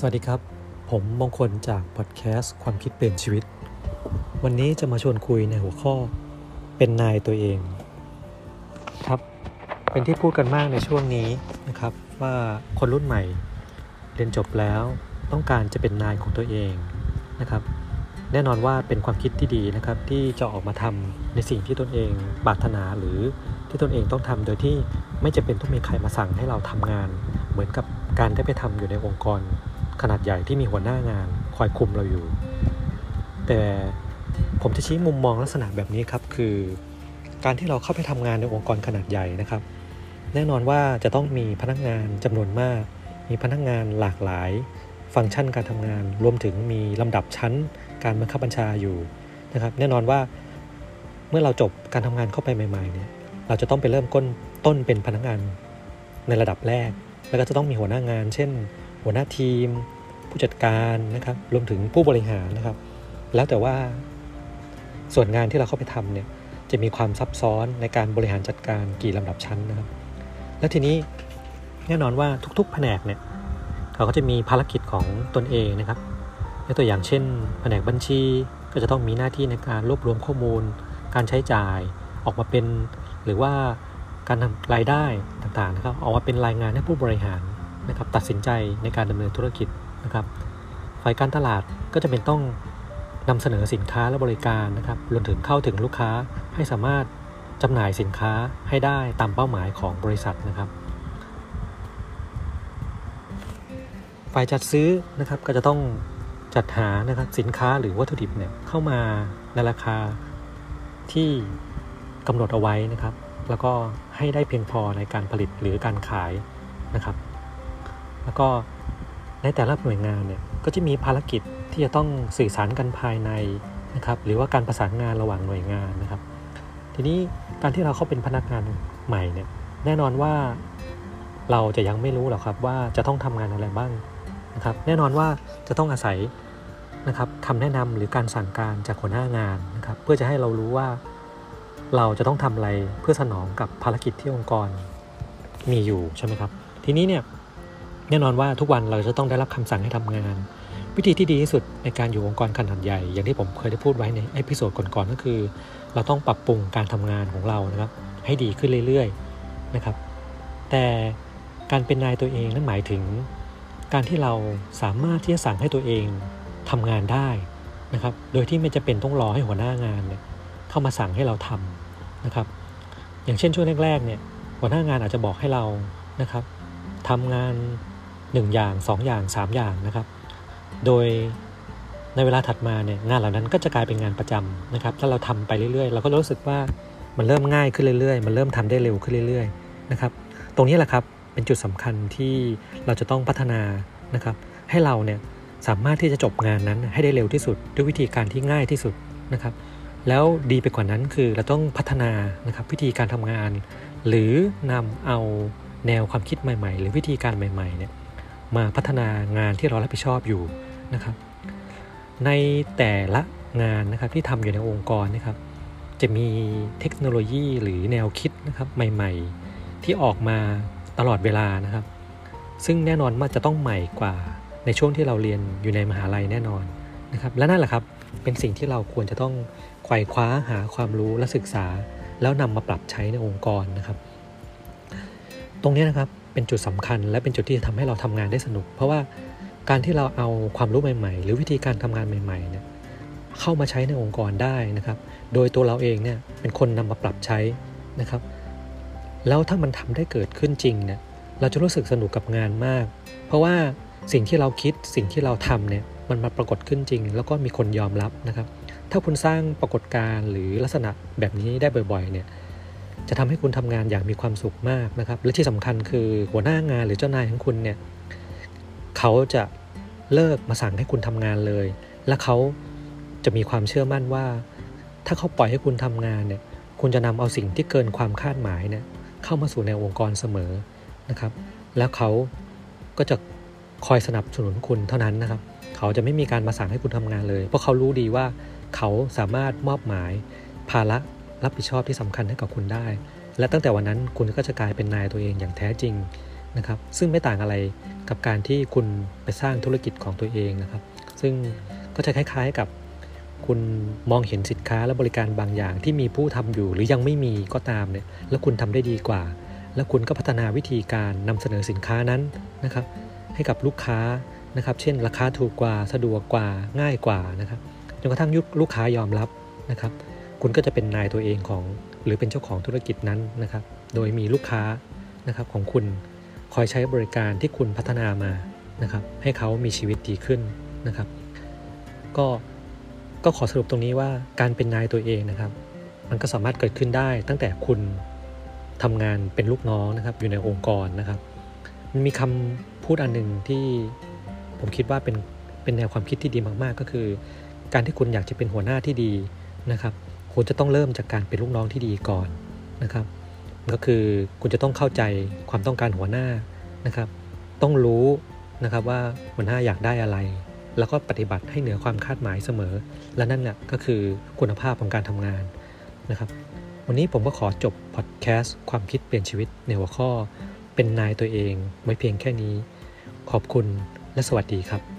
สวัสดีครับ ผมมงคลจากพอดแคสต์ความคิดเปลี่ยนชีวิต วันนี้จะมาชวนคุยในหัวข้อเป็นนายตัวเอง ครับ เป็นที่พูดกันมากในช่วงนี้นะครับ ว่าคนรุ่นใหม่เรียนจบแล้วต้องการจะเป็นนายของตัวเองนะครับ แน่นอนว่าเป็นความคิดที่ดีนะครับ ที่จะออกมาทำในสิ่งที่ตนเองปรารถนาหรือที่ตนเองต้องทำโดยที่ไม่จะเป็นต้องมีใครมาสั่งให้เราทำงาน เหมือนกับการได้ไปทำอยู่ในองค์กร ขนาดใหญ่ที่มีหัวหน้างาน คอยคุมเราอยู่ แต่ผมจะชี้มุมมองลักษณะแบบนี้ครับ คือ การที่เราเข้าไปทำงานในองค์กรขนาดใหญ่นะครับ แน่นอนว่าจะต้องมีพนักงานจำนวนมาก มีพนักงานหลากหลาย ฟังก์ชันการทำงาน รวมถึงมีลำดับชั้น การบังคับบัญชาอยู่นะครับ แน่นอนว่าเมื่อเราจบการทำงานเข้าไปใหม่ๆเนี่ยเราจะต้องไปเริ่มก้นต้นเป็นพนักงานในระดับแรก แล้วก็จะต้องมีหัวหน้างาน เช่น หัวหน้าทีม ผู้จัดการนะครับ รวมถึงผู้บริหารนะครับ แล้วแต่ว่าส่วนงานที่เราเข้าไปทำเนี่ยจะมีความซับซ้อนในการบริหารจัดการกี่ลำดับชั้นนะครับ แล้วทีนี้แน่นอนว่าทุกๆ แผนกเนี่ยเขาก็จะมีภารกิจของตนเองนะครับยกตัวอย่างเช่น แผนกบัญชีก็จะต้องมีหน้าที่ในการรวบรวมข้อมูล การใช้จ่ายออกมาเป็น หรือว่าการทำรายได้ต่างๆนะครับออกมาเป็นรายงานให้ผู้บริหารนะครับตัดสินใจในการดำเนินธุรกิจ นะครับ ฝ่ายการตลาดก็จะเป็นต้องนำเสนอสินค้าและบริการนะครับรวมถึงเข้าถึงลูกค้าให้สามารถจำหน่ายสินค้าให้ได้ตามเป้าหมายของบริษัทนะครับ ฝ่ายจัดซื้อนะครับก็จะต้องจัดหานะครับสินค้าหรือวัตถุดิบเนี่ยเข้ามาในราคาที่กำหนดเอาไว้นะครับ แล้วก็ให้ได้เพียงพอในการผลิตหรือการขายนะครับ แล้วก็ ในแต่ละหน่วยงานเนี่ยก็จะมีภารกิจที่จะต้องสื่อสารกันภายในนะครับหรือว่าการประสานงานระหว่างหน่วยงานนะครับ ทีนี้การที่เราเข้าเป็นพนักงานใหม่เนี่ยแน่นอนว่าเราจะยังไม่รู้หรอกครับว่าจะต้องทำงานอะไรบ้างนะครับ แน่นอนว่าจะต้องอาศัยนะครับคำแนะนำหรือการสั่งการจากหัวหน้างานนะครับ เพื่อจะให้เรารู้ว่าเราจะต้องทำอะไรเพื่อสนองกับภารกิจที่องค์กรมีอยู่ใช่ไหมครับ ทีนี้เนี่ย แน่นอนว่าทุกวันเราจะต้องได้รับคำสั่งให้ทำงาน วิธีที่ดีที่สุดในการอยู่องค์กรขนาดใหญ่ อย่างที่ผมเคยได้พูดไว้ใน episode ก่อนๆก็คือ เราต้องปรับปรุงการทำงานของเรานะครับ ให้ดีขึ้นเรื่อยๆนะครับ แต่การเป็นนายตัวเองนั่นหมายถึง การที่เราสามารถที่จะสั่งให้ตัวเองทำงานได้นะครับ โดยที่ไม่จะเป็นต้องรอให้หัวหน้างานเนี่ยเข้ามาสั่งให้เราทำนะครับ อย่างเช่นช่วงแรกๆเนี่ยหัวหน้างานอาจจะบอกให้เรานะครับทำงาน 1 อย่าง 2 อย่าง 3 อย่างนะครับ โดยในเวลาถัดมาเนี่ยงานเหล่านั้นก็จะกลายเป็นงานประจำนะครับ ถ้าเราทำไปเรื่อยๆ เราก็รู้สึกว่ามันเริ่มง่ายขึ้นเรื่อยๆ มันเริ่มทำได้เร็วขึ้นเรื่อยๆนะครับ ตรงนี้แหละครับเป็นจุดสำคัญที่เราจะต้องพัฒนานะครับ ให้เราเนี่ยสามารถที่จะจบงานนั้นให้ได้เร็วที่สุด ด้วยวิธีการที่ง่ายที่สุดนะครับ แล้วดีไปกว่านั้นคือเราต้องพัฒนานะครับวิธีการทำงาน หรือนำเอาแนวความคิดใหม่ ๆ หรือวิธีการใหม่ๆเนี่ย มาพัฒนางานที่เรารับผิดชอบอยู่นะครับ ในแต่ละงานนะครับที่ทำอยู่ในองค์กรนะครับ จะมีเทคโนโลยีหรือแนวคิดนะครับใหม่ ๆ ที่ออกมาตลอดเวลานะครับ ซึ่งแน่นอนว่าจะต้องใหม่กว่าในช่วงที่เราเรียนอยู่ในมหาลัยแน่นอนนะครับ และนั่นแหละครับเป็นสิ่งที่เราควรจะต้องไขว่คว้าหาความรู้และศึกษา แล้วนำมาปรับใช้ในองค์กรนะครับ ตรงนี้นะครับ เป็นจุดสำคัญ และเป็นจุดที่จะทำให้เราทำงานได้สนุก เพราะว่าการที่เราเอาความรู้ใหม่ ๆ หรือวิธีการทำงานใหม่ๆเนี่ยเข้ามาใช้ในองค์กรได้นะครับ โดยตัวเราเองเนี่ยเป็นคนนำมาปรับใช้นะครับ แล้วถ้ามันทำได้เกิดขึ้นจริงเนี่ยเราจะรู้สึกสนุกกับงานมาก เพราะว่าสิ่งที่เราคิดสิ่งที่เราทำเนี่ยมันมาปรากฏขึ้นจริง แล้วก็มีคนยอมรับนะครับ ถ้าคุณสร้างปรากฏการณ์หรือลักษณะแบบนี้ได้บ่อยๆเนี่ย จะทำให้คุณทำงานอย่างมีความสุขมากนะครับ และที่สำคัญคือหัวหน้างานหรือเจ้านายของคุณเนี่ยเขาจะเลิกมาสั่งให้คุณทำงานเลย และเขาจะมีความเชื่อมั่นว่า ถ้าเขาปล่อยให้คุณทำงานเนี่ยคุณจะนำเอาสิ่งที่เกินความคาดหมายเนี่ยเข้ามาสู่ในองค์กรเสมอนะครับ แล้วเขาก็จะคอยสนับสนุนคุณเท่านั้นนะครับ เขาจะไม่มีการมาสั่งให้คุณทำงานเลย เพราะเขารู้ดีว่าเขาสามารถมอบหมายภาระ รับผิดชอบที่สำคัญให้กับคุณได้ และตั้งแต่วันนั้นคุณก็จะกลายเป็นนายตัวเองอย่างแท้จริงนะครับ ซึ่งไม่ต่างอะไรกับการที่คุณไปสร้างธุรกิจของตัวเองนะครับ ซึ่งก็จะคล้ายๆกับคุณมองเห็นสินค้าและบริการบางอย่างที่มีผู้ทำอยู่หรือยังไม่มีก็ตามเนี่ย แล้วคุณทำได้ดีกว่า แล้วคุณก็พัฒนาวิธีการนำเสนอสินค้านั้นนะครับ ให้กับลูกค้านะครับ เช่น ราคาถูกกว่า สะดวกกว่า ง่ายกว่านะครับ จนกระทั่งยุคลูกค้ายอมรับนะครับ คุณก็จะเป็นนายตัวเองของ หรือเป็นเจ้าของธุรกิจนั้นนะครับ โดยมีลูกค้านะครับของคุณคอยใช้บริการที่คุณพัฒนามานะครับ ให้เขามีชีวิตดีขึ้นนะครับ ก็ก็ขอสรุปตรงนี้ว่าการเป็นนายตัวเองนะครับ มันก็สามารถเกิดขึ้นได้ตั้งแต่คุณทำงานเป็นลูกน้องนะครับ อยู่ในองค์กรนะครับมันมีคำพูดอันหนึ่งที่ผมคิดว่าเป็นเป็นแนวความคิดที่ดีมาก ๆ ก็คือ การที่คุณอยากจะเป็นหัวหน้าที่ดีนะครับ คุณจะต้องเริ่มจากการเป็นลูกน้องที่ดีก่อนนะครับ ก็คือคุณจะต้องเข้าใจความต้องการหัวหน้านะครับ ต้องรู้นะครับว่าหัวหน้าอยากได้อะไร แล้วก็ปฏิบัติให้เหนือความคาดหมายเสมอ และนั่นแหละก็คือคุณภาพของการทำงานนะครับ วันนี้ผมก็ขอจบพอดแคสต์ความคิดเปลี่ยนชีวิตในหัวข้อ เป็นนายตัวเองไว้เพียงแค่นี้ ขอบคุณและสวัสดีครับ